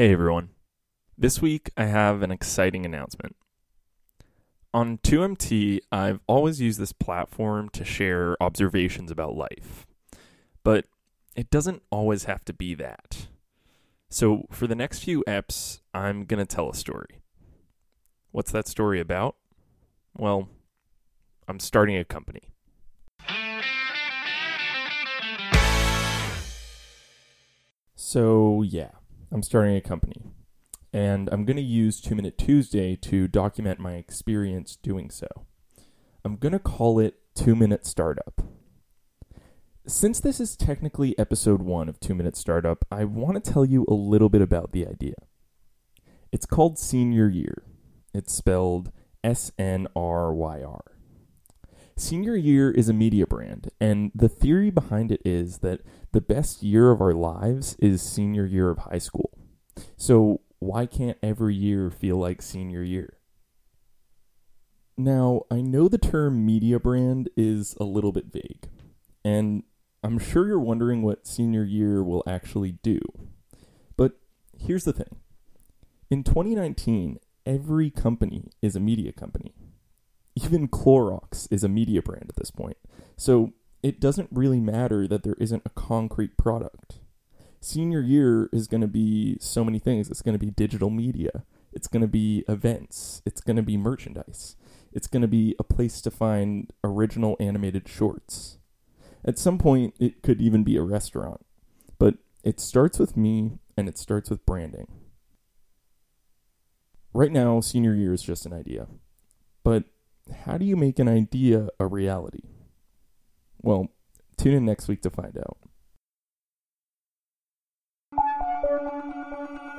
Hey everyone. This week I have an exciting announcement. On 2MT, I've always used this platform to share observations about life. But it doesn't always have to be that. So, for the next few eps, I'm going to tell a story. What's that story about? Well, I'm starting a company. So, yeah, I'm starting a company. And I'm going to use 2 Minute Tuesday to document my experience doing so. I'm going to call it 2 Minute Startup. Since this is technically episode 1 of 2 Minute Startup, I want to tell you a little bit about the idea. It's called Senior Year. It's spelled S N R Y R. Senior Year is a media brand, and the theory behind it is that the best year of our lives is senior year of high school. So, why can't every year feel like senior year? Now, I know the term media brand is a little bit vague, and I'm sure you're wondering what senior year will actually do. But here's the thing in 2019, every company is a media company. Even Clorox is a media brand at this point. So it doesn't really matter that there isn't a concrete product. Senior year is going to be so many things. It's going to be digital media, it's going to be events, it's going to be merchandise, it's going to be a place to find original animated shorts. At some point, it could even be a restaurant. But it starts with me and it starts with branding. Right now, senior year is just an idea. But how do you make an idea a reality? Well, tune in next week to find out.